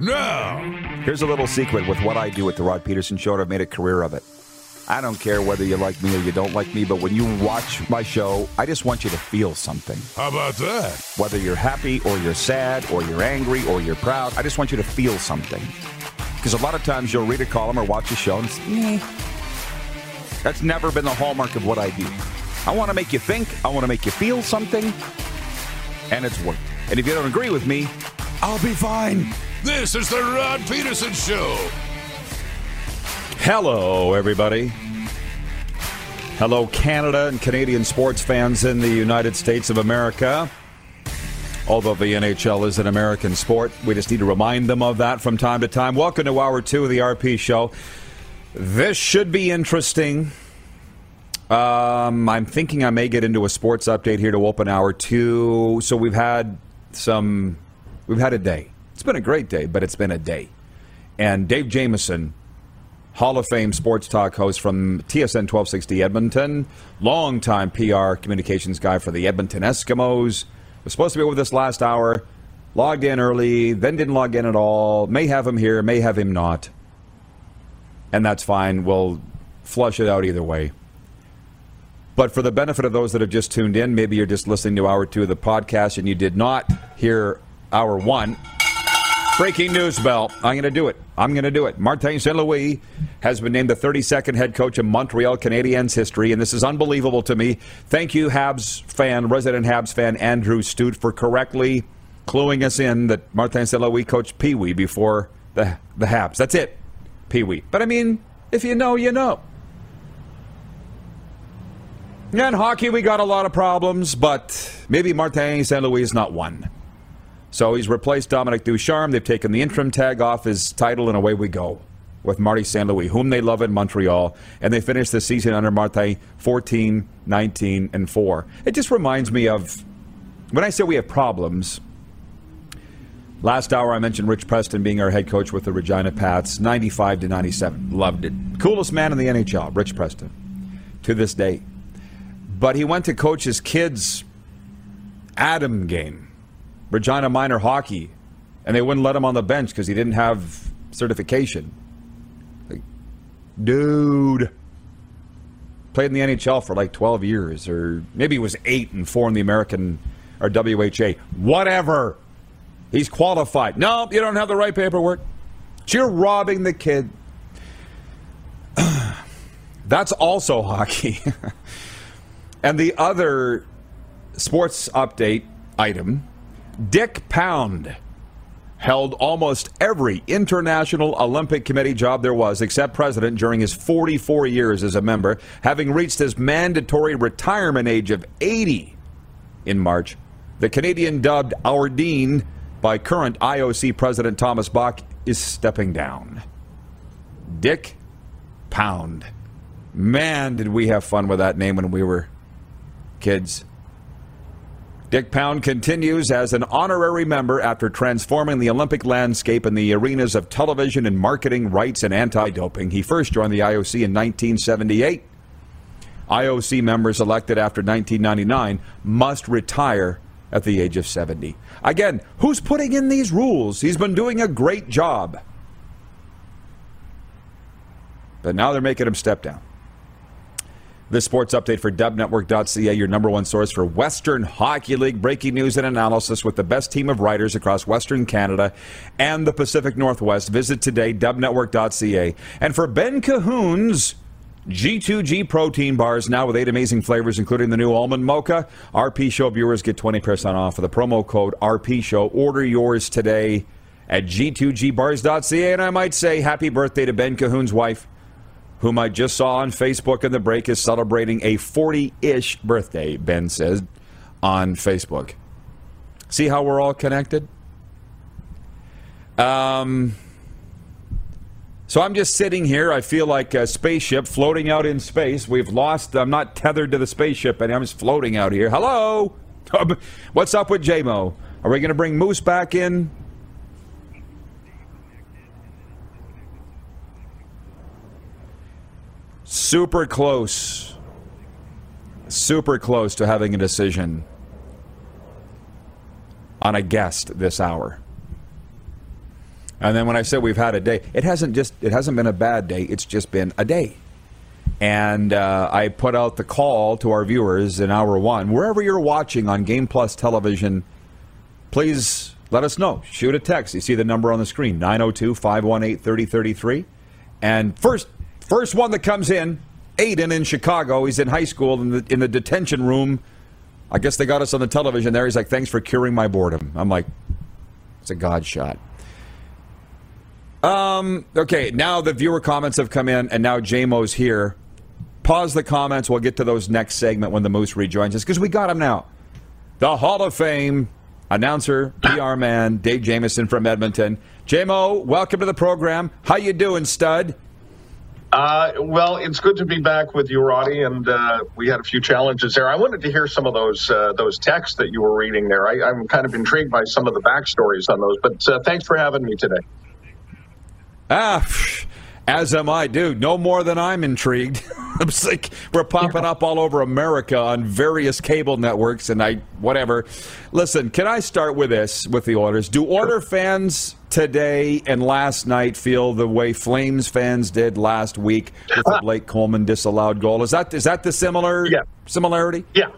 Now, Here's a little secret with what I do at the Rod Peterson Show, and I've made a career of it. I don't care whether you like me or you don't like me, but when you watch my show, I just want you to feel something. how about that? Whether you're happy or you're sad or you're angry or you're proud, I just want you to feel something. Because a lot of times you'll read a column or watch a show and it's, "Meh." that's never been the hallmark of what I do. I want to make you think, I want to make you feel something, and it's worked. And if you don't agree with me, I'll be fine. This is the Rod Peterson Show. Hello, everybody. Hello, Canada and Canadian sports fans in the United States of America. Although the NHL is an American sport, we just need to remind them of that from time to time. Welcome to hour two of the RP show. This should be interesting. Um, I'm thinking I may get into a sports update here to open hour two. So we've had some, we've had a day. It's been a great day, but it's been a day. And Dave Jameson, Hall of Fame sports talk host from TSN 1260 Edmonton, longtime PR communications guy for the Edmonton Eskimos, was supposed to be with us last hour, logged in early, then didn't log in at all. May have him here, may have him not. And that's fine. We'll flush it out either way. But for the benefit of those that have just tuned in, maybe you're just listening to hour two of the podcast and you did not hear hour one. Breaking news bell. I'm going to do it. I'm going to do it. Martin St. Louis has been named the 32nd head coach of Montreal Canadiens history, and this is unbelievable to me. Thank you, Habs fan, resident Habs fan Andrew Stute, for correctly cluing us in that Martin St. Louis coached Pee Wee before the, the Habs. That's it. Pee Wee. But I mean, if you know, you know. Yeah, in hockey, we got a lot of problems, but maybe Martin St. Louis is not one. So he's replaced Dominic Ducharme. They've taken the interim tag off his title, and away we go with Marty St. Louis, whom they love in Montreal. And they finished the season under Martin 14, 19, and 4. It just reminds me of when I say we have problems. Last hour, I mentioned Rich Preston being our head coach with the Regina Pats, 95 to 97. Loved it. Coolest man in the NHL, Rich Preston, to this day. But he went to coach his kids' Atom game, Regina Minor Hockey, and they wouldn't let him on the bench because he didn't have certification. Like, dude. Played in the NHL for like 12 years, or maybe it was eight and four in the American or WHA. Whatever. He's qualified. No, you don't have the right paperwork. You're robbing the kid. That's also hockey. and the other sports update item Dick Pound held almost every International Olympic Committee job there was, except president, during his 44 years as a member, having reached his mandatory retirement age of 80 in March. The Canadian, dubbed Our Dean by current IOC President Thomas Bach, is stepping down. Dick Pound. Man, did we have fun with that name when we were kids. Dick Pound continues as an honorary member after transforming the Olympic landscape in the arenas of television and marketing rights and anti doping. He first joined the IOC in 1978. IOC members elected after 1999 must retire at the age of 70. Again, who's putting in these rules? He's been doing a great job. But now they're making him step down. This sports update for dubnetwork.ca, your number one source for Western Hockey League breaking news and analysis with the best team of writers across Western Canada and the Pacific Northwest. Visit today, dubnetwork.ca. And for Ben Cahoon's G2G protein bars now with eight amazing flavors, including the new almond mocha. RP Show viewers get 20% off with the promo code RP Show. Order yours today at G2Gbars.ca. And I might say happy birthday to Ben Cahoon's wife, whom I just saw on Facebook in the break, is celebrating a 40 ish birthday, Ben says on Facebook. See how we're all connected? Um, so I'm just sitting here. I feel like a spaceship floating out in space. We've lost. I'm not tethered to the spaceship, and I'm just floating out here. Hello, what's up with JMO? Are we going to bring Moose back in? Super close. Super close to having a decision on a guest this hour. And then when I said we've had a day, it hasn't just it hasn't been a bad day. It's just been a day. And uh, I put out the call to our viewers in hour one, wherever you're watching on Game Plus television, please let us know. Shoot a text. You see the number on the screen 902 518 3033. And first, first one that comes in, Aiden in Chicago. He's in high school in the, in the detention room. I guess they got us on the television there. He's like, thanks for curing my boredom. I'm like, it's a God shot. Um, okay, now the viewer comments have come in, and now JMO's here. Pause the comments. We'll get to those next segment when the Moose rejoins us because we got him now. The Hall of Fame announcer, PR man, Dave Jamison from Edmonton. JMO, welcome to the program. How you doing, stud? Uh, well, it's good to be back with you, Roddy, and uh, we had a few challenges there. I wanted to hear some of those uh, those texts that you were reading there. I, am kind of intrigued by some of the backstories on those, but uh, thanks for having me today. Ah, as am I, dude. No more than I'm intrigued. I'm like we're popping up all over America on various cable networks, and I whatever. Listen, can I start with this with the orders? Do Oiler fans today and last night feel the way Flames fans did last week with the Blake Coleman disallowed goal? Is that is that the similar yeah. similarity? Yeah,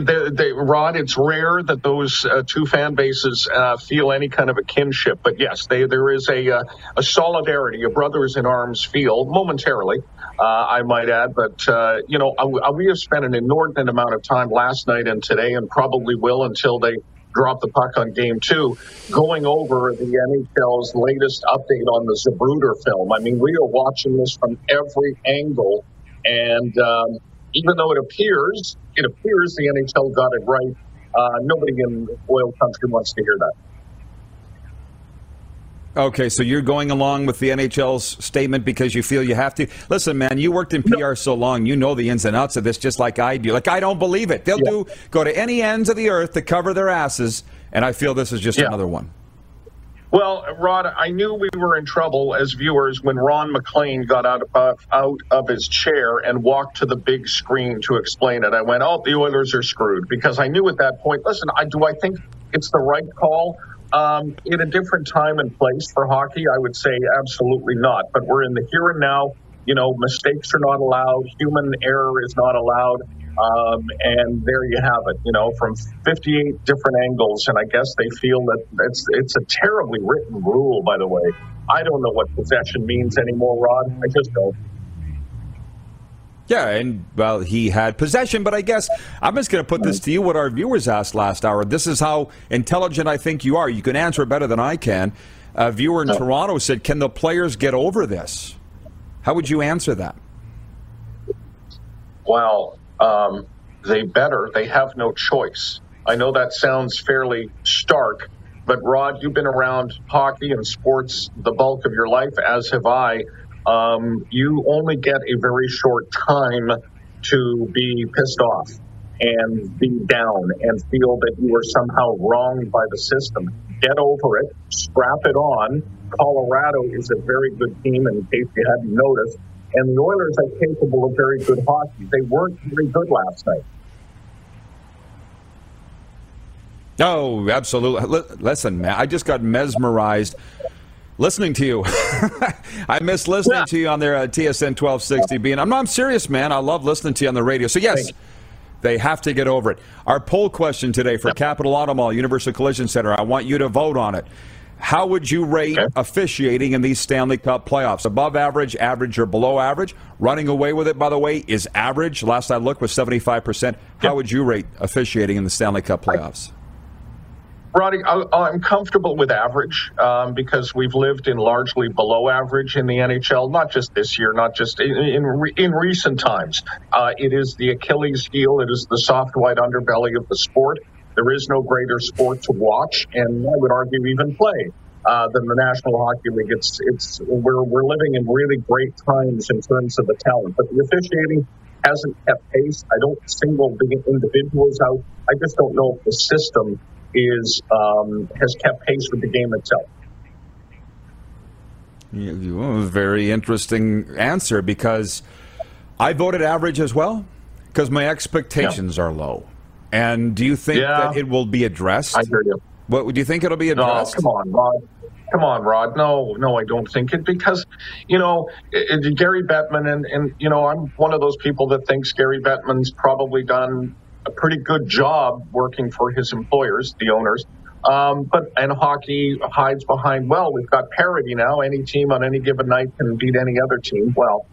they, they, Rod, it's rare that those uh, two fan bases uh, feel any kind of a kinship. But yes, they, there is a, uh, a solidarity, a brothers in arms feel momentarily, uh, I might add. But, uh, you know, we have spent an inordinate amount of time last night and today, and probably will until they drop the puck on game two, going over the NHL's latest update on the Zapruder film. I mean, we are watching this from every angle. And, um, even though it appears it appears the NHL got it right, uh, nobody in oil country wants to hear that. Okay, so you're going along with the NHL's statement because you feel you have to. Listen, man, you worked in PR so long, you know the ins and outs of this just like I do. Like I don't believe it. They'll yeah. do go to any ends of the earth to cover their asses, and I feel this is just yeah. another one. Well, Rod, I knew we were in trouble as viewers when Ron MacLean got out of, out of his chair and walked to the big screen to explain it. I went, "Oh, the Oilers are screwed," because I knew at that point. Listen, I, do I think it's the right call? Um, in a different time and place for hockey, I would say absolutely not. But we're in the here and now. You know, mistakes are not allowed. Human error is not allowed. Um, and there you have it, you know, from 58 different angles. And I guess they feel that it's, it's a terribly written rule, by the way. I don't know what possession means anymore, Rod. I just don't. Yeah, and well, he had possession, but I guess I'm just going to put this to you what our viewers asked last hour. This is how intelligent I think you are. You can answer better than I can. A viewer in. Toronto said, Can the players get over this? How would you answer that? Well, um, they better. They have no choice. I know that sounds fairly stark, but Rod, you've been around hockey and sports the bulk of your life, as have I. Um, you only get a very short time to be pissed off and be down and feel that you are somehow wronged by the system. Get over it, strap it on. Colorado is a very good team, in case you hadn't noticed. And the Oilers are capable of very good hockey. They weren't very good last night. Oh, absolutely. Listen, man, I just got mesmerized listening to you. I miss listening yeah. to you on their uh, TSN 1260 being. I'm, I'm serious, man. I love listening to you on the radio. So, yes, they have to get over it. Our poll question today for yep. Capital Auto Mall, Universal Collision Center, I want you to vote on it. How would you rate okay. officiating in these Stanley Cup playoffs? Above average, average, or below average? Running away with it, by the way, is average. Last I looked was 75%. How would you rate officiating in the Stanley Cup playoffs? Roddy, I'm comfortable with average um, because we've lived in largely below average in the NHL, not just this year, not just in, in, in recent times. Uh, it is the Achilles heel, it is the soft white underbelly of the sport. There is no greater sport to watch, and I would argue even play uh, than the National Hockey League. It's it's we're we're living in really great times in terms of the talent, but the officiating hasn't kept pace. I don't single the individuals out. I just don't know if the system is um, has kept pace with the game itself. Very interesting answer because I voted average as well because my expectations yeah. are low. And do you think yeah. that it will be addressed? I hear you. What do you think it'll be addressed? No, come on, Rod. Come on, Rod. No, no, I don't think it because, you know, it, it, Gary Bettman and and you know I'm one of those people that thinks Gary Bettman's probably done a pretty good job working for his employers, the owners. Um, but and hockey hides behind well, we've got parity now. Any team on any given night can beat any other team. Well,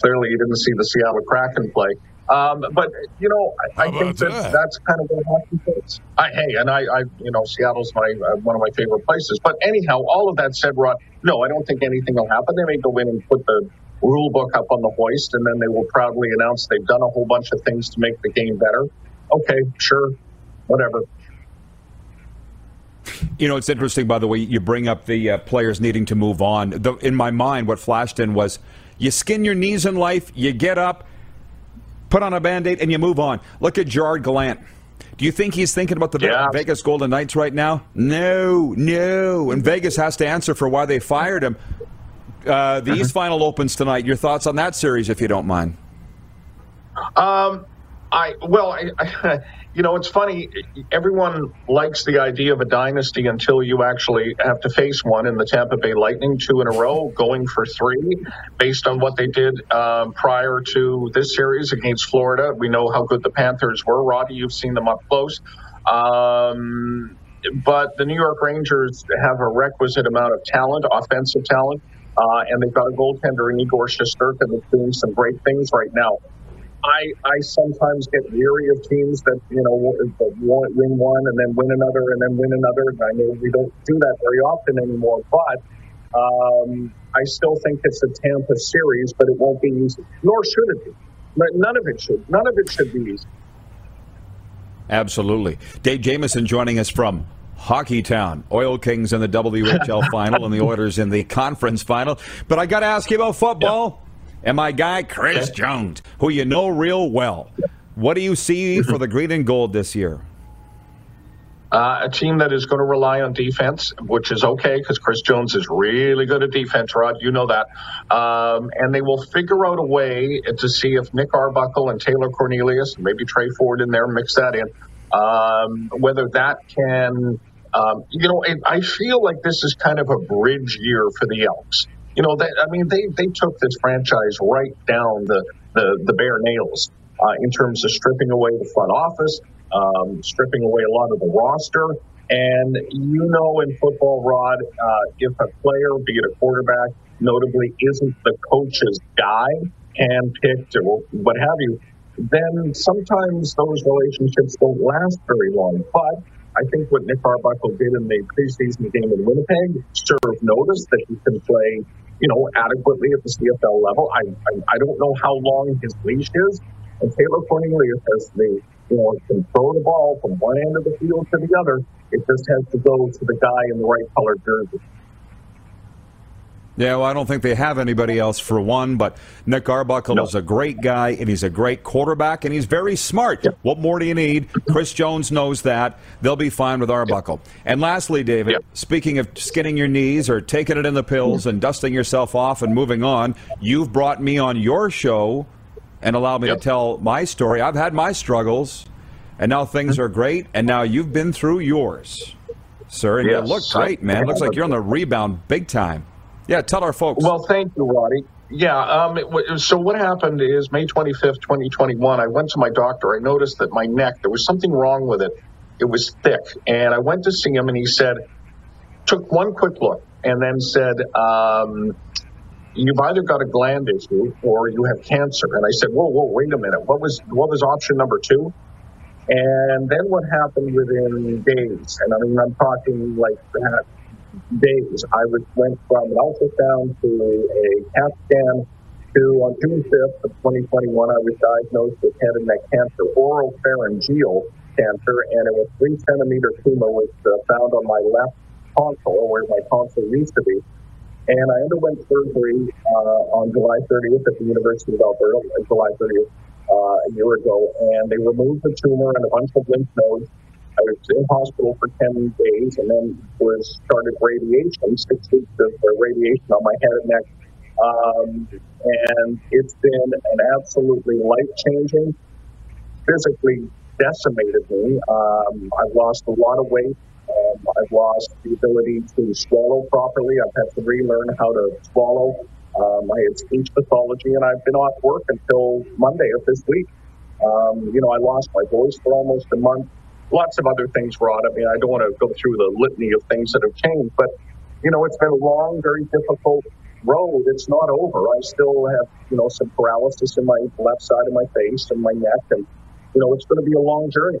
clearly you didn't see the Seattle Kraken play. Um, but you know, I, I think that, that, that's kind of what hockey is. I, hey, and I, I, you know, Seattle's my uh, one of my favorite places. But anyhow, all of that said, Rod, no, I don't think anything will happen. They may go in and put the rule book up on the hoist, and then they will proudly announce they've done a whole bunch of things to make the game better. Okay, sure, whatever. You know, it's interesting, by the way, you bring up the uh, players needing to move on. The, in my mind, what flashed in was you skin your knees in life, you get up, put on a band aid, and you move on. Look at Gerard Gallant. Do you think he's thinking about the yeah. Vegas Golden Knights right now? No, no. And Vegas has to answer for why they fired him. Uh, the uh-huh. East Final opens tonight. Your thoughts on that series, if you don't mind? Um, I well, I, I, you know, it's funny. Everyone likes the idea of a dynasty until you actually have to face one. In the Tampa Bay Lightning, two in a row, going for three, based on what they did um, prior to this series against Florida. We know how good the Panthers were. Roddy, you've seen them up close. Um, but the New York Rangers have a requisite amount of talent, offensive talent, uh, and they've got a goaltender in Igor Shesterkin that's doing some great things right now. I, I sometimes get weary of teams that you know win one and then win another and then win another. And I know we don't do that very often anymore, but um, I still think it's a Tampa series, but it won't be easy. Nor should it be. None of it should. None of it should be easy. Absolutely. Dave Jameson joining us from Hockey Town. Oil Kings in the WHL final and the Oilers in the conference final. But I got to ask you about football. And my guy, Chris Jones, who you know real well. What do you see for the green and gold this year? Uh, a team that is going to rely on defense, which is okay because Chris Jones is really good at defense, Rod. You know that. Um, and they will figure out a way to see if Nick Arbuckle and Taylor Cornelius, maybe Tre Ford in there, mix that in, um, whether that can. Um, you know, I feel like this is kind of a bridge year for the Elks you know, I mean, they, they took this franchise right down the, the, the bare nails uh, in terms of stripping away the front office, um, stripping away a lot of the roster. And you know, in football, Rod, uh, if a player, be it a quarterback, notably isn't the coach's guy, handpicked or what have you, then sometimes those relationships don't last very long. But I think what Nick Arbuckle did in the preseason game in Winnipeg served notice that he can play, you know, adequately at the CFL level. I, I, I don't know how long his leash is, and Taylor Cornelius has the, you know, can throw the ball from one end of the field to the other. It just has to go to the guy in the right colored jersey. Yeah, well, I don't think they have anybody else for one, but Nick Arbuckle no. is a great guy, and he's a great quarterback, and he's very smart. Yep. What more do you need? Chris Jones knows that. They'll be fine with Arbuckle. Yep. And lastly, David, yep. speaking of skinning your knees or taking it in the pills and dusting yourself off and moving on, you've brought me on your show and allowed me to tell my story. I've had my struggles, and now things mm-hmm. are great, and now you've been through yours, sir, and yes. you look great, man. Looks like you're on the rebound big time. Yeah, tell our folks. Well, thank you, Roddy. Yeah. Um, it, so what happened is May 25th, 2021, I went to my doctor. I noticed that my neck, there was something wrong with it. It was thick. And I went to see him and he said, took one quick look and then said, um, you've either got a gland issue or you have cancer. And I said, whoa, whoa, wait a minute. What was, what was option number two? And then what happened within days, and I mean, I'm talking like that days. I was, went from an ultrasound to a CAT scan to on June 5th of 2021, I was diagnosed with head and neck cancer, oropharyngeal cancer, and it was three centimeter tumor was uh, found on my left tonsil, where my tonsil used to be. And I underwent surgery uh, on July 30th at the University of Alberta, July 30th uh, a year ago, and they removed the tumor and a bunch of lymph nodes. I was in hospital for 10 days and then was started radiation, six weeks of radiation on my head and neck. Um, and it's been an absolutely life changing, physically decimated me. Um, I've lost a lot of weight. Um, I've lost the ability to swallow properly. I've had to relearn how to swallow. Um, I had speech pathology, and I've been off work until Monday of this week. Um, you know, I lost my voice for almost a month. Lots of other things, Rod. I mean, I don't want to go through the litany of things that have changed, but you know, it's been a long, very difficult road. It's not over. I still have, you know, some paralysis in my left side of my face and my neck, and you know, it's going to be a long journey.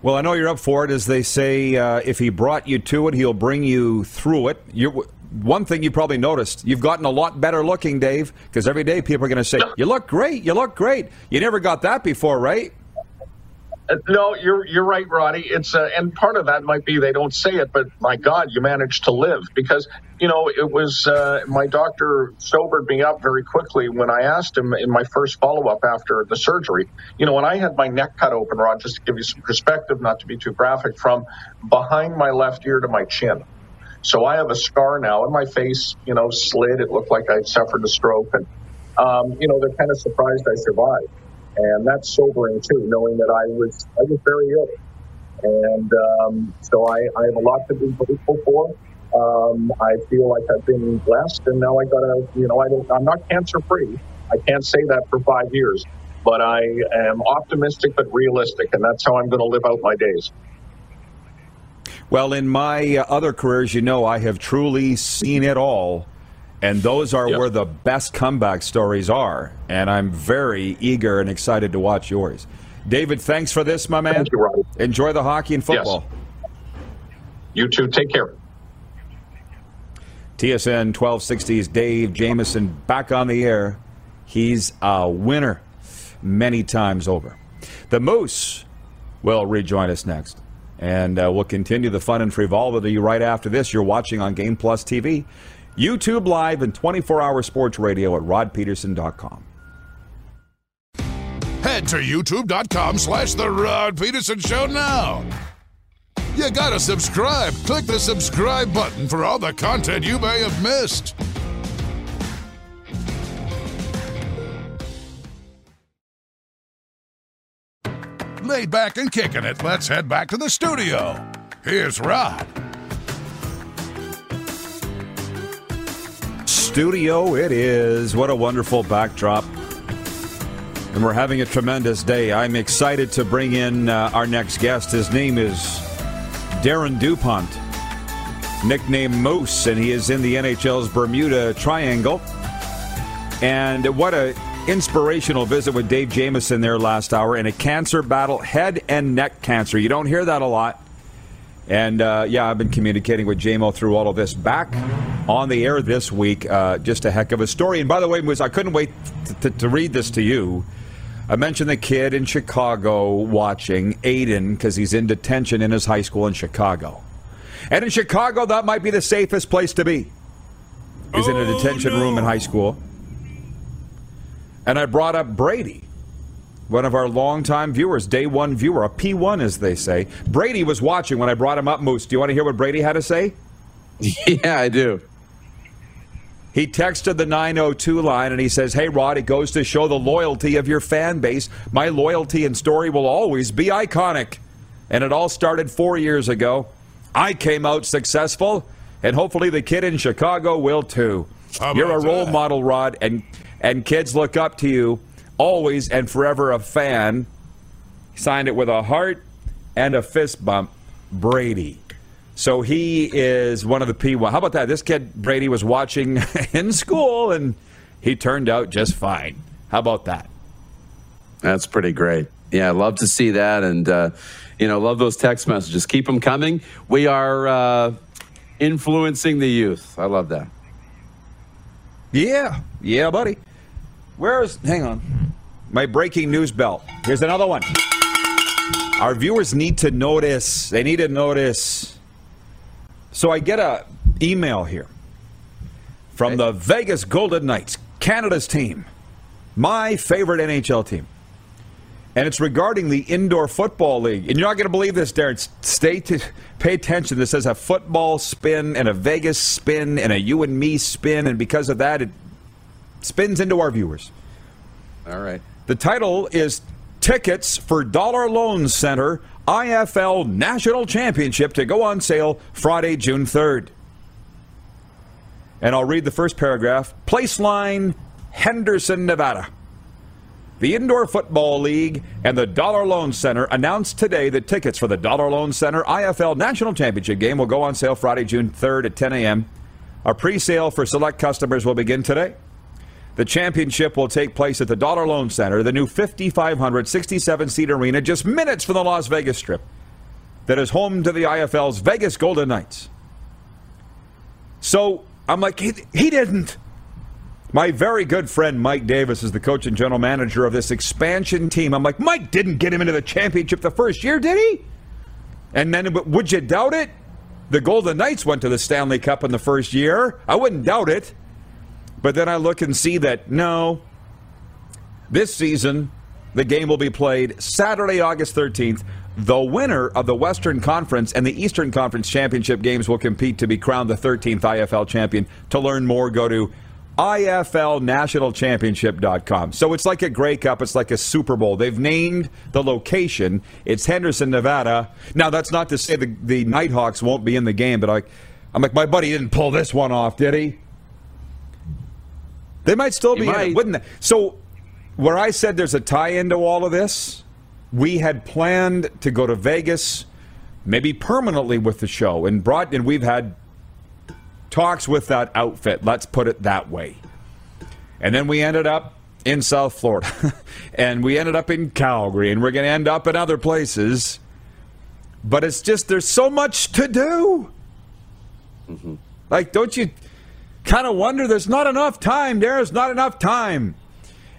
Well, I know you're up for it. As they say, uh, if he brought you to it, he'll bring you through it. you one thing you probably noticed, you've gotten a lot better looking, Dave, because every day people are going to say, You look great, you look great. You never got that before, right? Uh, no, you're you're right, Roddy. It's uh, and part of that might be they don't say it, but my God, you managed to live because you know it was uh, my doctor sobered me up very quickly when I asked him in my first follow up after the surgery. You know, when I had my neck cut open, Rod, just to give you some perspective, not to be too graphic, from behind my left ear to my chin. So I have a scar now, and my face, you know, slid. It looked like I suffered a stroke, and um, you know they're kind of surprised I survived and that's sobering too, knowing that I was I was very ill, and um, so I, I have a lot to be grateful for. Um, I feel like I've been blessed, and now I gotta, you know, I don't, I'm not cancer free. I can't say that for five years, but I am optimistic but realistic, and that's how I'm going to live out my days. Well, in my uh, other careers, you know, I have truly seen it all. And those are yep. where the best comeback stories are. And I'm very eager and excited to watch yours. David, thanks for this, my man. Thank you, Robbie. Enjoy the hockey and football. Yes. You too. Take care. TSN 1260's Dave Jameson back on the air. He's a winner many times over. The Moose will rejoin us next. And uh, we'll continue the fun and frivolity right after this. You're watching on Game Plus TV. YouTube Live and 24 hour sports radio at rodpeterson.com. Head to youtube.com slash The Rod Peterson Show now. You gotta subscribe. Click the subscribe button for all the content you may have missed. Laid back and kicking it, let's head back to the studio. Here's Rod. studio it is. What a wonderful backdrop. And we're having a tremendous day. I'm excited to bring in uh, our next guest. His name is Darren Dupont, nicknamed Moose, and he is in the NHL's Bermuda Triangle. And what a inspirational visit with Dave Jameson there last hour in a cancer battle, head and neck cancer. You don't hear that a lot. And uh, yeah, I've been communicating with JMO through all of this. Back on the air this week, uh, just a heck of a story. And by the way, was I couldn't wait to, to read this to you. I mentioned the kid in Chicago watching Aiden because he's in detention in his high school in Chicago. And in Chicago, that might be the safest place to be. Is in a oh, detention no. room in high school. And I brought up Brady one of our longtime viewers, day one viewer, a P1 as they say. Brady was watching when I brought him up, Moose. Do you want to hear what Brady had to say? Yeah, I do. He texted the 902 line and he says, Hey, Rod, it goes to show the loyalty of your fan base. My loyalty and story will always be iconic. And it all started four years ago. I came out successful, and hopefully the kid in Chicago will too. You're a role that? model, Rod, and, and kids look up to you always and forever a fan. Signed it with a heart and a fist bump. Brady. So he is one of the P1. How about that? This kid, Brady, was watching in school and he turned out just fine. How about that? That's pretty great. Yeah, I love to see that. And, uh, you know, love those text messages. Keep them coming. We are uh, influencing the youth. I love that. Yeah. Yeah, buddy. Where's, hang on, my breaking news bell. Here's another one. Our viewers need to notice. They need to notice. So I get a email here from the Vegas Golden Knights, Canada's team, my favorite NHL team. And it's regarding the Indoor Football League. And you're not going to believe this, Darren. Stay to pay attention. This says a football spin and a Vegas spin and a you and me spin. And because of that, it spins into our viewers. All right. The title is Tickets for Dollar Loan Center IFL National Championship to go on sale Friday, June 3rd. And I'll read the first paragraph. Place line, Henderson, Nevada. The Indoor Football League and the Dollar Loan Center announced today that tickets for the Dollar Loan Center IFL National Championship game will go on sale Friday, June 3rd at 10 a.m. A pre sale for select customers will begin today. The championship will take place at the Dollar Loan Center, the new 5,567 seat arena just minutes from the Las Vegas Strip, that is home to the IFL's Vegas Golden Knights. So I'm like, he, he didn't. My very good friend Mike Davis is the coach and general manager of this expansion team. I'm like, Mike didn't get him into the championship the first year, did he? And then, would you doubt it? The Golden Knights went to the Stanley Cup in the first year. I wouldn't doubt it. But then I look and see that no, this season, the game will be played Saturday, August 13th. The winner of the Western Conference and the Eastern Conference Championship games will compete to be crowned the 13th IFL champion. To learn more, go to IFLNationalChampionship.com. So it's like a Grey Cup, it's like a Super Bowl. They've named the location. It's Henderson, Nevada. Now, that's not to say the, the Knight Hawks won't be in the game, but I, I'm like, my buddy didn't pull this one off, did he? They might still be in it, wouldn't they? So, where I said there's a tie into all of this, we had planned to go to Vegas, maybe permanently with the show, and brought, and we've had talks with that outfit. Let's put it that way. And then we ended up in South Florida, and we ended up in Calgary, and we're going to end up in other places. But it's just there's so much to do. Mm-hmm. Like, don't you? Kind of wonder there's not enough time. There's not enough time.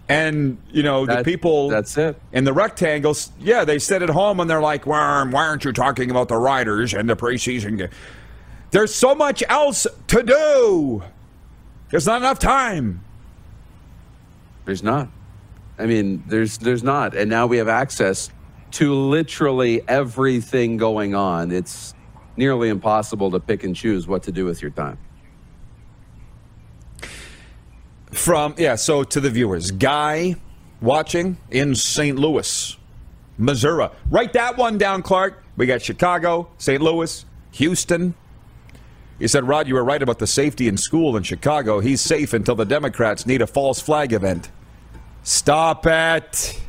And, you know, the people that's it. in the rectangles, yeah, they sit at home and they're like, why, why aren't you talking about the riders and the preseason game? There's so much else to do. There's not enough time. There's not. I mean, there's there's not. And now we have access to literally everything going on. It's nearly impossible to pick and choose what to do with your time. From, yeah, so to the viewers, Guy watching in St. Louis, Missouri. Write that one down, Clark. We got Chicago, St. Louis, Houston. He said, Rod, you were right about the safety in school in Chicago. He's safe until the Democrats need a false flag event. Stop it.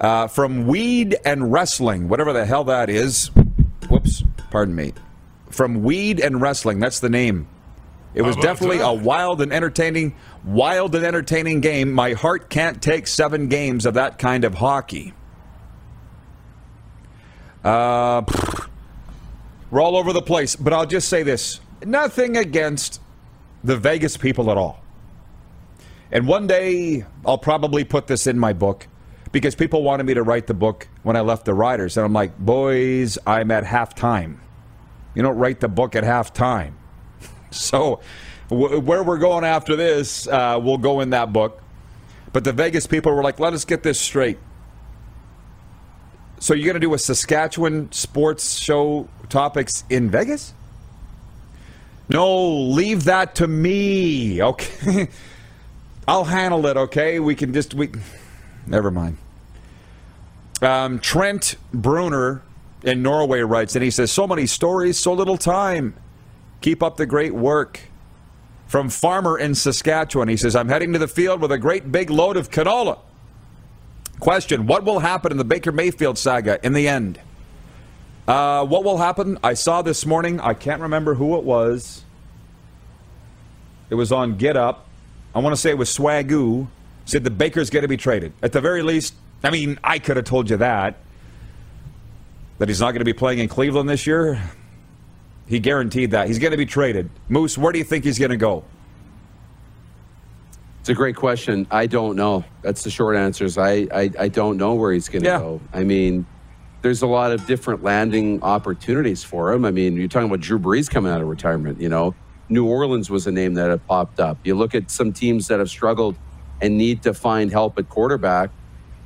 Uh, from Weed and Wrestling, whatever the hell that is. Whoops, pardon me. From Weed and Wrestling, that's the name it was definitely that? a wild and entertaining, wild and entertaining game. My heart can't take seven games of that kind of hockey. Uh, we're all over the place, but I'll just say this: nothing against the Vegas people at all. And one day I'll probably put this in my book because people wanted me to write the book when I left the Riders, and I'm like, boys, I'm at halftime. You don't write the book at halftime. So, w- where we're going after this, uh, we'll go in that book. But the Vegas people were like, let us get this straight. So, you're going to do a Saskatchewan sports show topics in Vegas? No, leave that to me. Okay. I'll handle it, okay? We can just we never mind. Um, Trent Bruner in Norway writes, and he says, So many stories, so little time. Keep up the great work. From Farmer in Saskatchewan, he says, I'm heading to the field with a great big load of canola. Question What will happen in the Baker Mayfield saga in the end? Uh, what will happen? I saw this morning, I can't remember who it was. It was on Get Up. I want to say it was Swagoo. Said the Baker's going to be traded. At the very least, I mean, I could have told you that. That he's not going to be playing in Cleveland this year. He guaranteed that. He's going to be traded. Moose, where do you think he's going to go? It's a great question. I don't know. That's the short answer. Is I, I, I don't know where he's going to Yeah. go. I mean, there's a lot of different landing opportunities for him. I mean, you're talking about Drew Brees coming out of retirement. You know, New Orleans was a name that had popped up. You look at some teams that have struggled and need to find help at quarterback.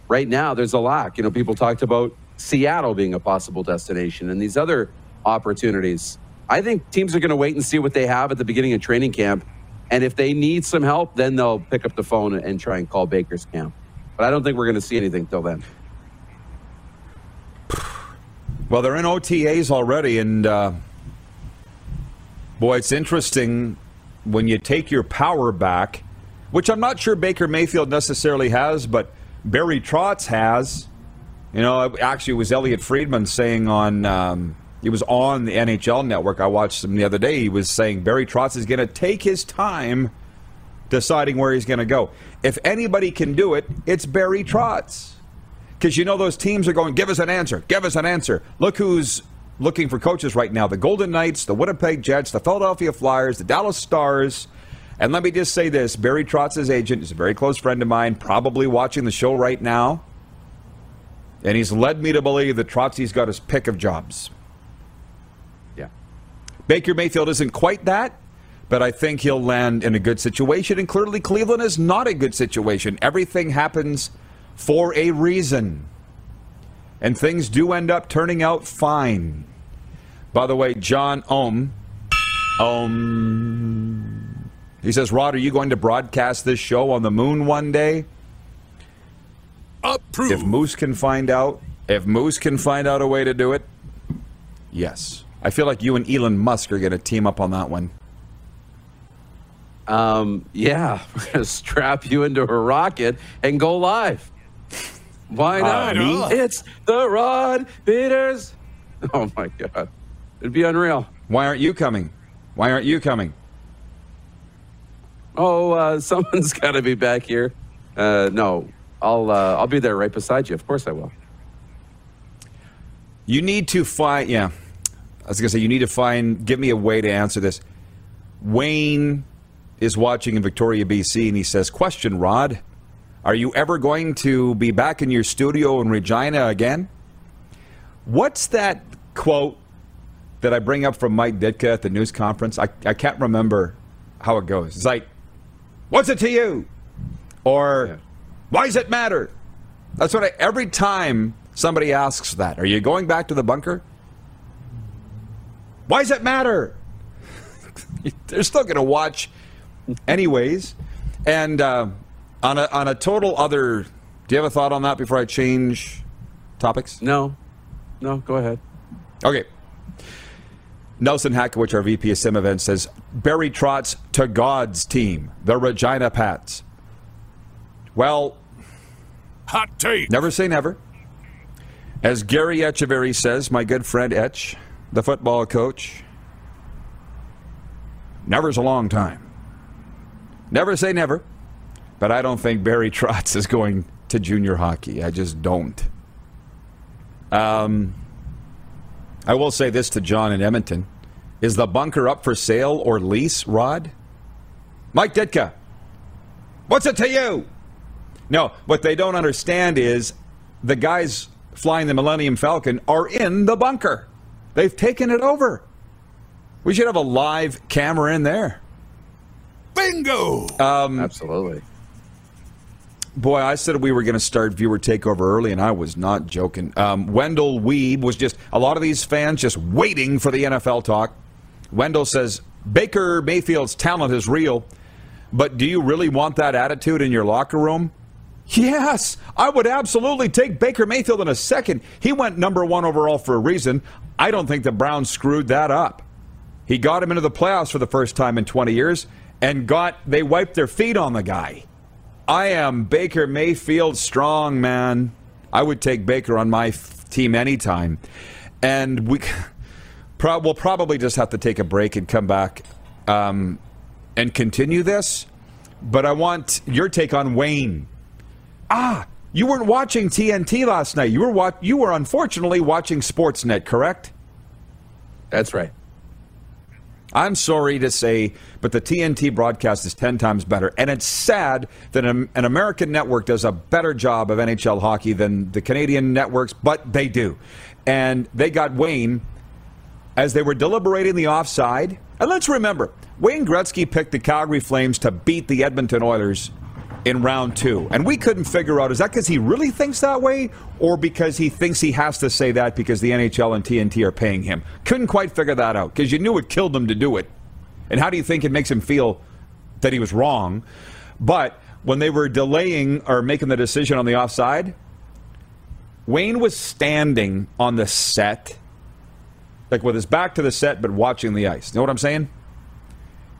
Right now, there's a lack. You know, people talked about Seattle being a possible destination and these other opportunities. I think teams are going to wait and see what they have at the beginning of training camp. And if they need some help, then they'll pick up the phone and try and call Baker's camp. But I don't think we're going to see anything till then. Well, they're in OTAs already, and uh, boy, it's interesting when you take your power back, which I'm not sure Baker Mayfield necessarily has, but Barry Trotz has. You know, actually, it was Elliotte Friedman saying on. Um, he was on the NHL network. I watched him the other day. He was saying Barry Trotz is going to take his time deciding where he's going to go. If anybody can do it, it's Barry Trotz. Because you know those teams are going, give us an answer, give us an answer. Look who's looking for coaches right now the Golden Knights, the Winnipeg Jets, the Philadelphia Flyers, the Dallas Stars. And let me just say this Barry Trotz's agent is a very close friend of mine, probably watching the show right now. And he's led me to believe that Trotzy's got his pick of jobs. Baker Mayfield isn't quite that, but I think he'll land in a good situation. And clearly, Cleveland is not a good situation. Everything happens for a reason. And things do end up turning out fine. By the way, John Ohm, Ohm, he says, Rod, are you going to broadcast this show on the moon one day? Approved. If Moose can find out, if Moose can find out a way to do it, yes. I feel like you and Elon Musk are going to team up on that one. Um, yeah, we're going to strap you into a rocket and go live. Why not? me? It's the Rod Peters. Oh my God. It'd be unreal. Why aren't you coming? Why aren't you coming? Oh, uh, someone's got to be back here. Uh, no, I'll uh, I'll be there right beside you. Of course I will. You need to find, yeah. I was going to say, you need to find, give me a way to answer this. Wayne is watching in Victoria, BC, and he says, Question, Rod, are you ever going to be back in your studio in Regina again? What's that quote that I bring up from Mike Ditka at the news conference? I, I can't remember how it goes. It's like, What's it to you? Or, Yeah. Why does it matter? That's what I, every time somebody asks that, are you going back to the bunker? Why does that matter? They're still going to watch anyways. And uh, on, a, on a total other, do you have a thought on that before I change topics? No, no, go ahead. Okay. Nelson Hackowich, our VP of Sim Events, says Barry Trotz to God's team, the Regina Pats. Well, Hot take. Never say never. As Gary Etcheverry says, my good friend Etch, the football coach, never's a long time. Never say never, but I don't think Barry Trotz is going to junior hockey. I just don't. Um, I will say this to John in Edmonton. Is the bunker up for sale or lease, Rod? Mike Ditka, what's it to you? No, what they don't understand is the guys flying the Millennium Falcon are in the bunker. They've taken it over. We should have a live camera in there. Bingo. Absolutely. Boy, I said we were going to start viewer takeover early, and I was not joking. Um, Wendell Weeb was just a lot of these fans just waiting for the NFL talk. Wendell says Baker Mayfield's talent is real, but do you really want that attitude in your locker room? Yes, I would absolutely take Baker Mayfield in a second. He went number one overall for a reason. I don't think the Browns screwed that up. He got him into the playoffs for the first time in 20 years and got they wiped their feet on the guy. I am Baker Mayfield strong, man. I would take Baker on my f- team anytime. And we pro- we'll probably just have to take a break and come back um, and continue this. But I want your take on Wayne. Ah, you weren't watching TNT last night. You were wa- you were unfortunately watching Sportsnet, correct? That's right. I'm sorry to say, but the TNT broadcast is 10 times better. And it's sad that an, an, American network does a better job of NHL hockey than the Canadian networks, but they do. And they got Wayne as they were deliberating the offside. And let's remember, Wayne Gretzky picked the Calgary Flames to beat the Edmonton Oilers in round two. And we couldn't figure out is that because he really thinks that way or because he thinks he has to say that because the NHL and TNT are paying him? Couldn't quite figure that out because you knew it killed him to do it. And how do you think it makes him feel that he was wrong? But when they were delaying or making the decision on the offside, Wayne was standing on the set, like with his back to the set, but watching the ice. You know what I'm saying?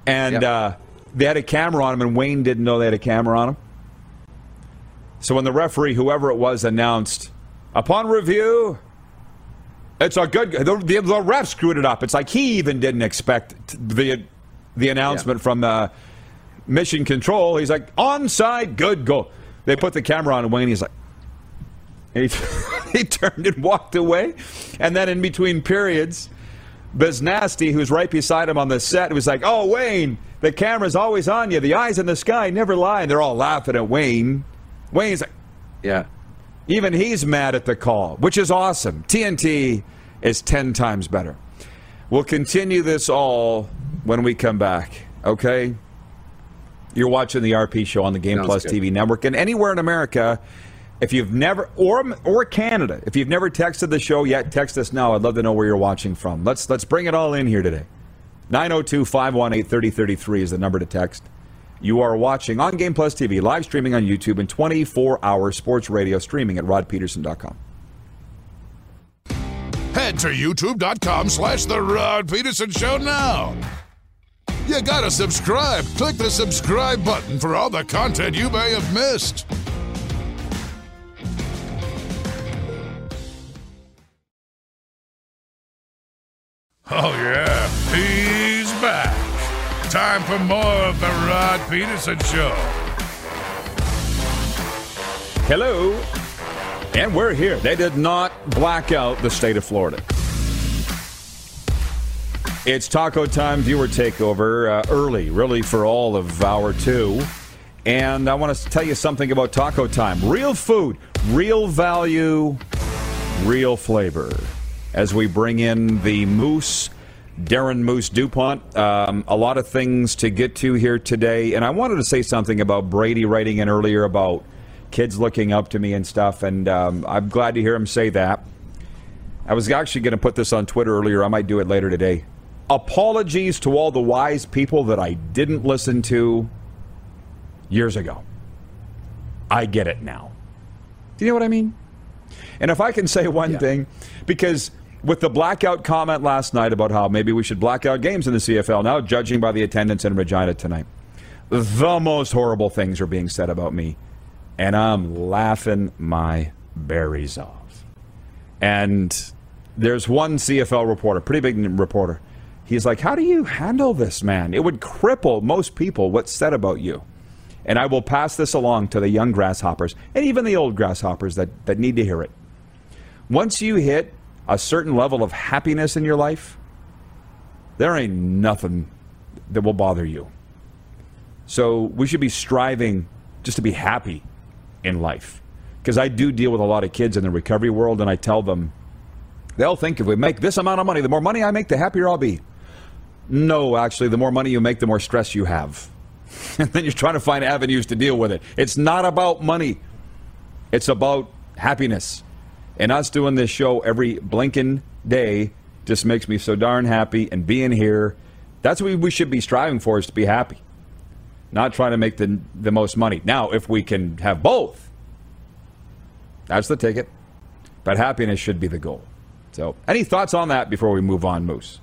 And, yep. uh, they had a camera on him, and Wayne didn't know they had a camera on him. So when the referee, whoever it was, announced, upon review, it's a good. The, the, the ref screwed it up. It's like he even didn't expect the the announcement yeah. from the mission control. He's like, onside, good goal. They put the camera on Wayne. He's like, he, he turned and walked away. And then in between periods, Biznasty, who's right beside him on the set, was like, oh, Wayne, the camera's always on you. The eyes in the sky never lie. And they're all laughing at Wayne. Wayne's like, yeah. Even he's mad at the call, which is awesome. TNT is 10 times better. We'll continue this all when we come back, okay? You're watching the RP show on the Game Sounds Plus good. TV network. And anywhere in America, if you've never, or, or Canada, if you've never texted the show yet, text us now. I'd love to know where you're watching from. Let's, let's bring it all in here today. 902 518 3033 is the number to text. You are watching on Game Plus TV, live streaming on YouTube, and 24 hour sports radio streaming at rodpeterson.com. Head to youtube.com slash The Rod Peterson Show now. You gotta subscribe. Click the subscribe button for all the content you may have missed. Oh, yeah, he's back. Time for more of The Rod Peterson Show. Hello. And we're here. They did not black out the state of Florida. It's Taco Time viewer takeover uh, early, really, for all of hour two. And I want to tell you something about Taco Time real food, real value, real flavor as we bring in the Moose, Darren Moose DuPont. Um, a lot of things to get to here today. And I wanted to say something about Brady writing in earlier about kids looking up to me and stuff. And um, I'm glad to hear him say that. I was actually going to put this on Twitter earlier. I might do it later today. Apologies to all the wise people that I didn't listen to years ago. I get it now. Do you know what I mean? And if I can say one yeah. thing, because with the blackout comment last night about how maybe we should black out games in the CFL now, judging by the attendance in Regina tonight, the most horrible things are being said about me. And I'm laughing my berries off. And there's one CFL reporter, pretty big reporter. He's like, How do you handle this, man? It would cripple most people what's said about you. And I will pass this along to the young grasshoppers and even the old grasshoppers that, that need to hear it. Once you hit a certain level of happiness in your life, there ain't nothing that will bother you. So we should be striving just to be happy in life. Because I do deal with a lot of kids in the recovery world, and I tell them, they'll think if we make this amount of money, the more money I make, the happier I'll be. No, actually, the more money you make, the more stress you have. and then you're trying to find avenues to deal with it. It's not about money, it's about happiness. And us doing this show every blinking day just makes me so darn happy. And being here, that's what we should be striving for is to be happy, not trying to make the, the most money. Now, if we can have both, that's the ticket. But happiness should be the goal. So, any thoughts on that before we move on, Moose?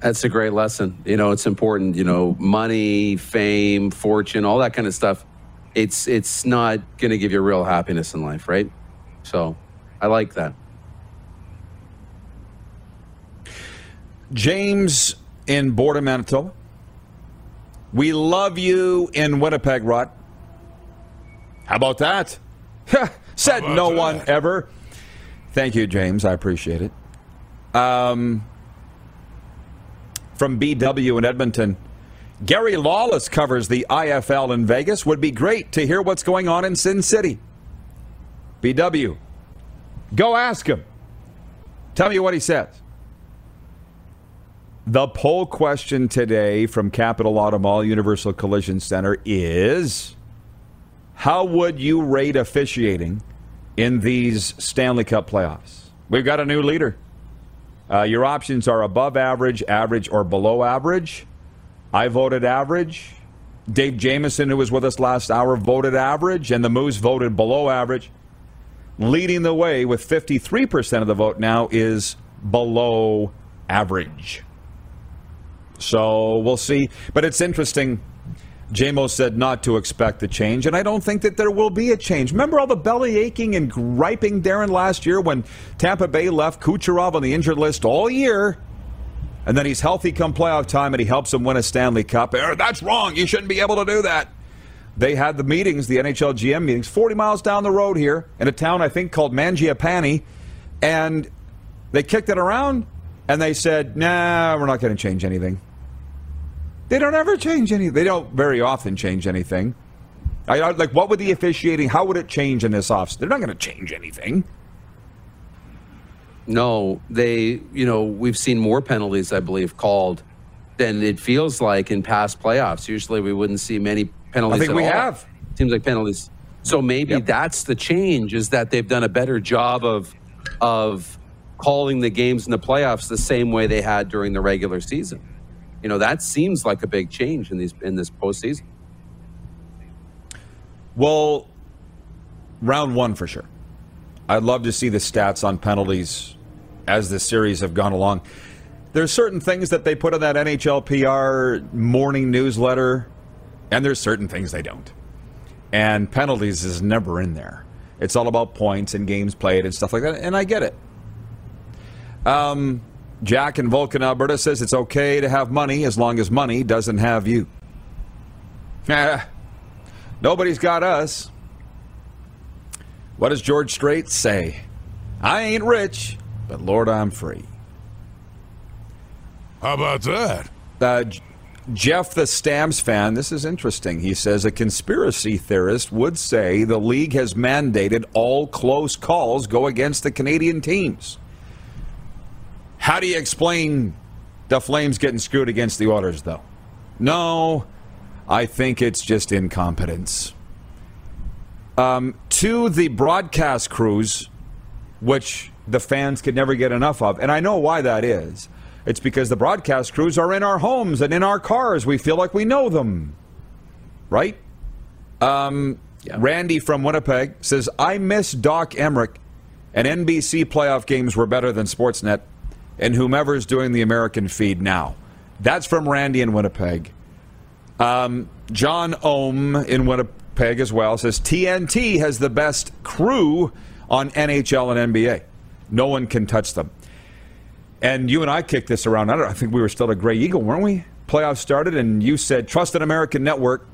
That's a great lesson. You know, it's important. You know, money, fame, fortune, all that kind of stuff. It's it's not going to give you real happiness in life, right? So I like that. James in Border, Manitoba. We love you in Winnipeg, Rod. How about that? Said about no that? one ever. Thank you, James. I appreciate it. Um, from BW in Edmonton. Gary Lawless covers the IFL in Vegas. Would be great to hear what's going on in Sin City. BW, go ask him. Tell me what he says. The poll question today from Capital Auto Mall Universal Collision Center is How would you rate officiating in these Stanley Cup playoffs? We've got a new leader. Uh, your options are above average, average, or below average. I voted average. Dave Jameson, who was with us last hour, voted average, and the Moose voted below average. Leading the way with 53% of the vote now is below average. So we'll see. But it's interesting. JMO said not to expect the change, and I don't think that there will be a change. Remember all the belly aching and griping, Darren, last year when Tampa Bay left Kucherov on the injured list all year, and then he's healthy come playoff time and he helps them win a Stanley Cup. Er, that's wrong. You shouldn't be able to do that. They had the meetings, the NHL GM meetings, 40 miles down the road here in a town I think called Manalapan, and they kicked it around and they said, "Nah, we're not going to change anything." They don't ever change anything. They don't very often change anything. I, I, like, what would the officiating? How would it change in this office? They're not going to change anything. No, they. You know, we've seen more penalties, I believe, called than it feels like in past playoffs. Usually, we wouldn't see many penalties. I think we all. have. Seems like penalties. So maybe Yep. that's the change: is that they've done a better job of of calling the games in the playoffs the same way they had during the regular season. You know, that seems like a big change in these in this postseason. Well, round one for sure. I'd love to see the stats on penalties as the series have gone along. There's certain things that they put in that NHL PR morning newsletter, and there's certain things they don't. And penalties is never in there. It's all about points and games played and stuff like that, and I get it. Um, Jack in Vulcan, Alberta says it's okay to have money as long as money doesn't have you. Ah, nobody's got us. What does George Strait say? I ain't rich, but Lord, I'm free. How about that? Uh, Jeff, the Stamps fan, this is interesting. He says a conspiracy theorist would say the league has mandated all close calls go against the Canadian teams. How do you explain the Flames getting screwed against the Oilers, though? No, I think it's just incompetence. Um, to the broadcast crews, which the fans could never get enough of, and I know why that is. It's because the broadcast crews are in our homes and in our cars. We feel like we know them, right? Um, Randy from Winnipeg says, I miss Doc Emrick, and NBC playoff games were better than Sportsnet, and whomever's doing the American feed now. That's from Randy in Winnipeg. Um, John Ohm in Winnipeg as well says TNT has the best crew on NHL and NBA. No one can touch them. And you and I kicked this around. I I think we were still a Grey Eagle, weren't we? Playoffs started, and you said trust an American network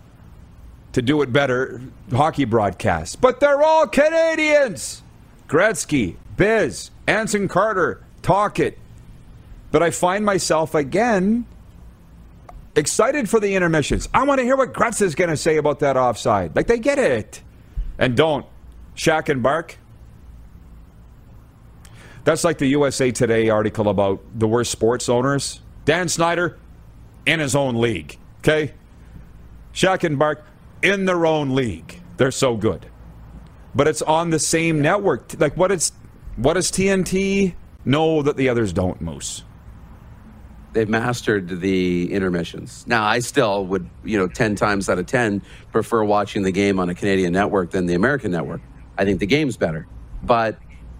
to do it better. Hockey broadcasts, but they're all Canadians. Gretzky, Biz, Anson Carter, talk it. But I find myself again excited for the intermissions. I want to hear what Gretz is going to say about that offside. Like they get it, and don't. Shaq and Bark. That's like the USA Today article about the worst sports owners. Dan Snyder in his own league. Okay? Shaq and Bark in their own league. They're so good. But it's on the same network. Like what it's what does TNT know that the others don't, Moose? they've mastered the intermissions. Now, I still would, you know, 10 times out of 10 prefer watching the game on a Canadian network than the American network. I think the game's better. But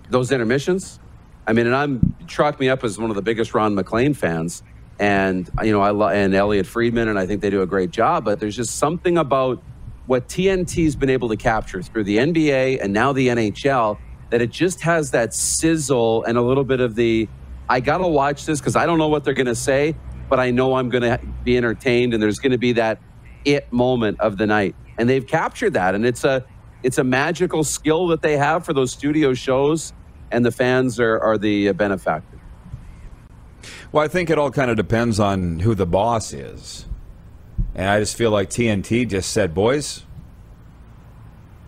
those intermissions, I mean, and I'm chalk me up as one of the biggest Ron MacLean fans. And, you know, I love, and Elliotte Friedman, and I think they do a great job. But there's just something about what TNT's been able to capture through the NBA and now the NHL that it just has that sizzle and a little bit of the, I got to watch this because I don't know what they're to say, but I know I'm to be entertained and there's to be that it moment of the night. And they've captured that and it's a it's a magical skill that they have for those studio shows and the fans are are the benefactor. Well, I think it all kind of depends on who the boss is. And I just feel like TNT just said, boys,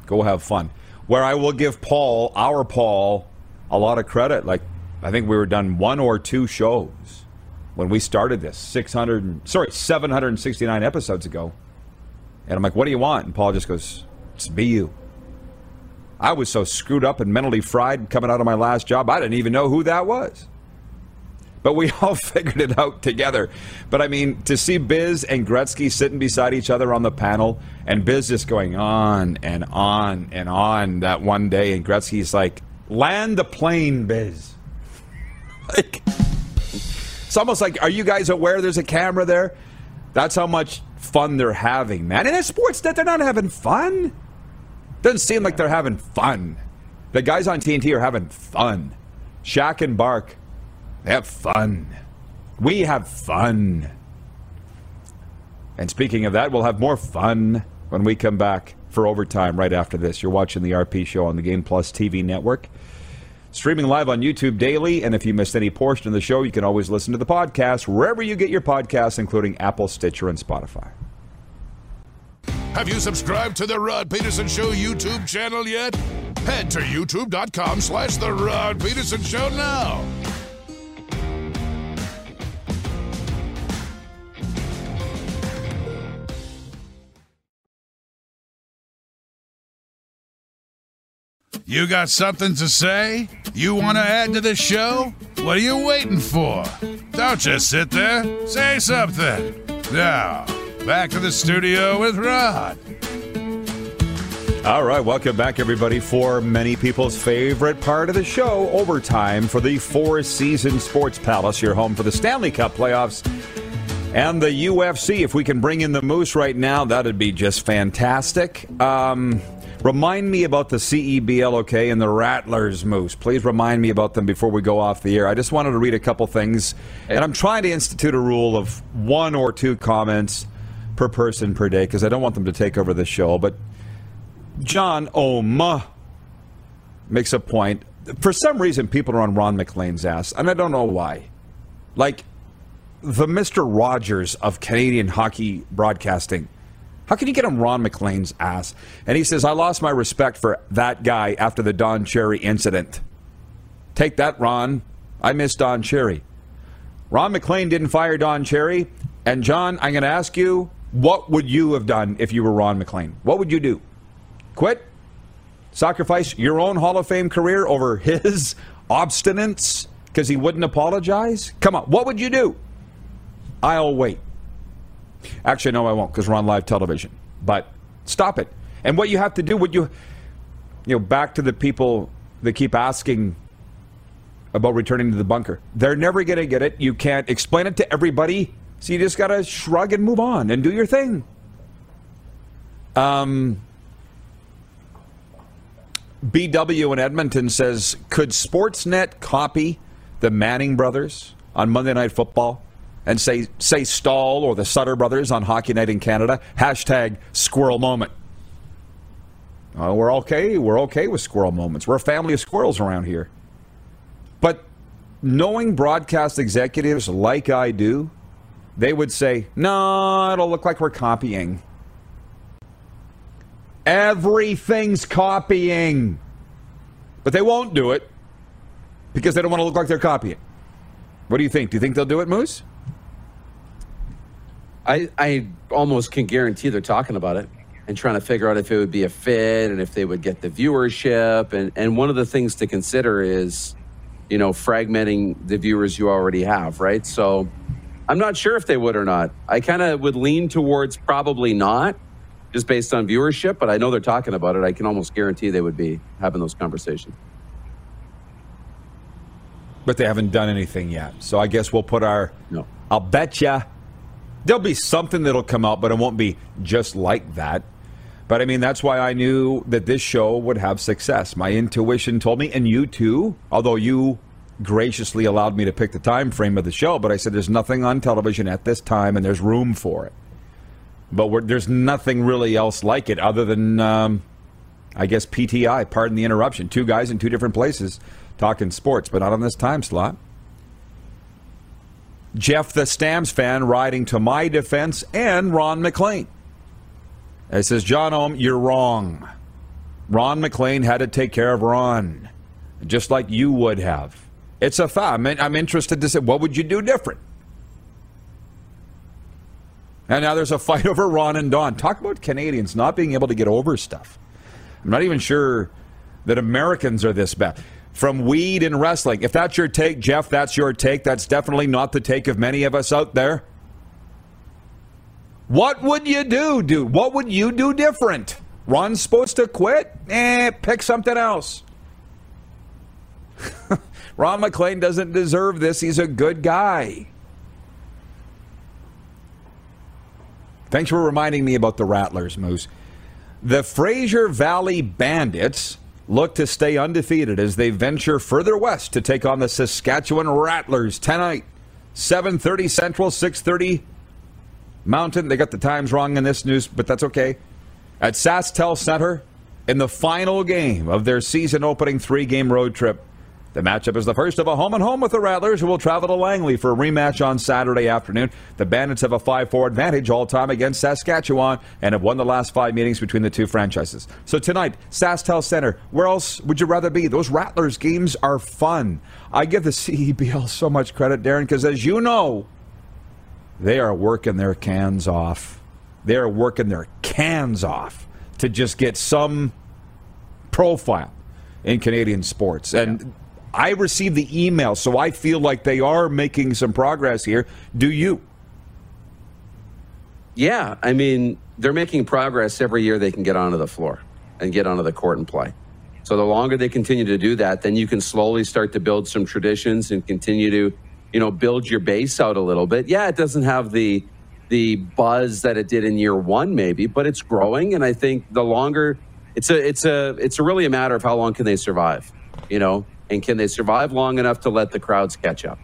go have fun. Where I will give Paul, our Paul, a lot of credit. Like, I think we were done one or two shows when we started this 600, sorry, 769 episodes ago. And I'm like, what do you want? And Paul just goes, it's be you. I was so screwed up and mentally fried coming out of my last job, I didn't even know who that was. But we all figured it out together. But I mean, to see Biz and Gretzky sitting beside each other on the panel, and Biz just going on and on and on that one day, and Gretzky's like, land the plane, Biz. like, it's almost like, are you guys aware there's a camera there? That's how much fun they're having, man. And in sports that they're not having fun. Doesn't seem like they're having fun. The guys on TNT are having fun. Shaq and Bark, they have fun. We have fun. And speaking of that, we'll have more fun when we come back for overtime right after this. You're watching the RP show on the Game Plus TV network. Streaming live on YouTube daily, and if you missed any portion of the show, you can always listen to the podcast wherever you get your podcasts, including Apple, Stitcher, and Spotify. Have you subscribed to the Rod Peterson Show YouTube channel yet? Head to youtube.com slash the Rod Peterson Show now. You got something to say? You want to add to the show? What are you waiting for? Don't just sit there. Say something. Now, back to the studio with Rod. All right, welcome back, everybody, for many people's favorite part of the show, overtime for the Four Seasons Sports Palace, your home for the Stanley Cup playoffs and the UFC. If we can bring in the Moose right now, that'd be just fantastic. Um, remind me about the CEBL, okay, and the Rattlers, Moose. Please remind me about them before we go off the air. I just wanted to read a couple things, and I'm trying to institute a rule of one or two comments per person per day because I don't want them to take over the show, but. John Oma makes a point. For some reason, people are on Ron MacLean's ass, and I don't know why. Like the Mister Rogers of Canadian hockey broadcasting. How can you get on Ron MacLean's ass? And he says, "I lost my respect for that guy after the Don Cherry incident." Take that, Ron. I miss Don Cherry. Ron MacLean didn't fire Don Cherry. And John, I'm going to ask you, what would you have done if you were Ron MacLean? What would you do? Quit? Sacrifice your own Hall of Fame career over his obstinance because he wouldn't apologize? Come on, what would you do? I'll wait. Actually, no, I won't because we're on live television. But stop it. And what you have to do, what you, you know, back to the people that keep asking about returning to the bunker. They're never going to get it. You can't explain it to everybody. So you just got to shrug and move on and do your thing. Um, BW in Edmonton says, could Sportsnet copy the Manning brothers on Monday Night Football and say say Staal or the Sutter brothers on Hockey Night in Canada? Hashtag squirrel moment. We're okay. We're okay with squirrel moments. We're a family of squirrels around here. But knowing broadcast executives like I do, they would say, no, it'll look like we're copying. Everything's copying. But they won't do it because they don't want to look like they're copying. What do you think? Do you think they'll do it, Moose? I, I almost can guarantee they're talking about it and trying to figure out if it would be a fit and if they would get the viewership. And, and one of the things to consider is, you know, fragmenting the viewers you already have, right? So I'm not sure if they would or not. I kind of would lean towards probably not, just based on viewership, but I know they're talking about it. I can almost guarantee they would be having those conversations. But they haven't done anything yet. So I guess we'll put our. No. I'll bet you there'll be something that'll come out, but it won't be just like that. But I mean, that's why I knew that this show would have success. My intuition told me, and you too, although you graciously allowed me to pick the time frame of the show, but I said there's nothing on television at this time and there's room for it. But there's nothing really else like it other than, um, I guess, PTI, pardon the interruption. Two guys in two different places talking sports, but not on this time slot. Jeff the Stamps fan riding to my defense and Ron MacLean. It says, John Ohm, you're wrong. Ron MacLean had to take care of Ron, just like you would have. It's a. I'm, I'm interested to say, what would you do different? And now there's a fight over Ron and Don. Talk about Canadians not being able to get over stuff. I'm not even sure that Americans are this bad. From weed and wrestling. If that's your take, Jeff, that's your take. That's definitely not the take of many of us out there. What would you do, dude? What would you do different? Ron's supposed to quit? Eh, pick something else. Ron MacLean doesn't deserve this. He's a good guy. Thanks for reminding me about the Rattlers, Moose. The Fraser Valley Bandits look to stay undefeated as they venture further west to take on the Saskatchewan Rattlers tonight. 7:30 Central, 6:30 Mountain. They got the times wrong in this news, but that's okay. At SaskTel Center in the final game of their season opening three-game road trip. The matchup is the first of a home and home with the Rattlers, who will travel to Langley for a rematch on Saturday afternoon. The Bandits have a 5 4 advantage all time against Saskatchewan and have won the last five meetings between the two franchises. So tonight, SaskTel Center, where else would you rather be? Those Rattlers games are fun. I give the CEBL so much credit, Darren, because as you know, they are working their cans off. They are working their cans off to just get some profile in Canadian sports. And yeah I received the email, so I feel like they are making some progress here. Do you? Yeah, I mean, they're making progress every year they can get onto the floor and get onto the court and play. So the longer they continue to do that, then you can slowly start to build some traditions and continue to, you know, build your base out a little bit. Yeah, it doesn't have the the buzz that it did in year 1 maybe, but it's growing and I think the longer it's a it's a it's really a matter of how long can they survive, you know? And can they survive long enough to let the crowds catch up?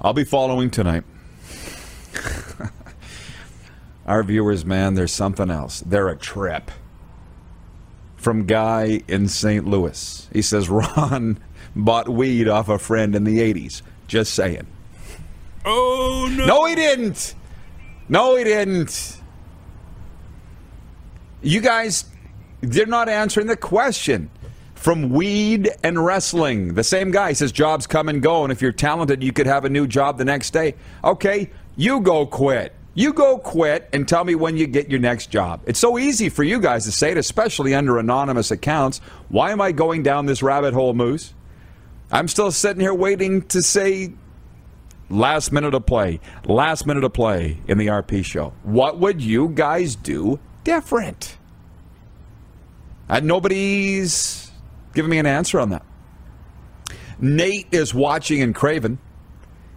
I'll be following tonight. Our viewers, man, there's something else. They're a trip. From Guy in St. Louis. He says Ron bought weed off a friend in the 80s. Just saying. Oh, no. No, he didn't. No, he didn't. You guys they're not answering the question. From weed and wrestling, the same guy says jobs come and go, and if you're talented, you could have a new job the next day. Okay, you go quit. You go quit and tell me when you get your next job. It's so easy for you guys to say it, especially under anonymous accounts. Why am I going down this rabbit hole, Moose? I'm still sitting here waiting to say last minute of play, last minute of play in the RP show. What would you guys do different? And nobody's giving me an answer on that. Nate is watching in Craven.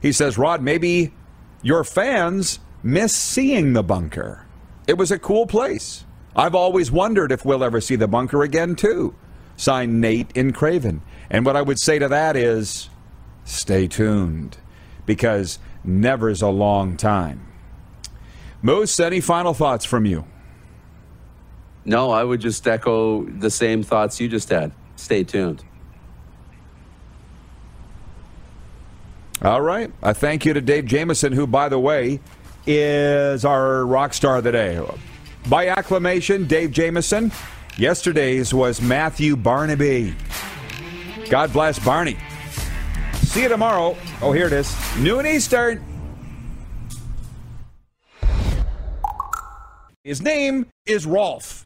He says, Rod, maybe your fans miss seeing the bunker. It was a cool place. I've always wondered if we'll ever see the bunker again, too. Signed Nate in Craven. And what I would say to that is stay tuned because never's a long time. Moose, any final thoughts from you? No, I would just echo the same thoughts you just had. Stay tuned. All right. I thank you to Dave Jameson, who, by the way, is our rock star of the day. By acclamation, Dave Jameson. Yesterday's was Matthew Barnaby. God bless Barney. See you tomorrow. Oh, here it is. Noon Eastern. His name is Rolf.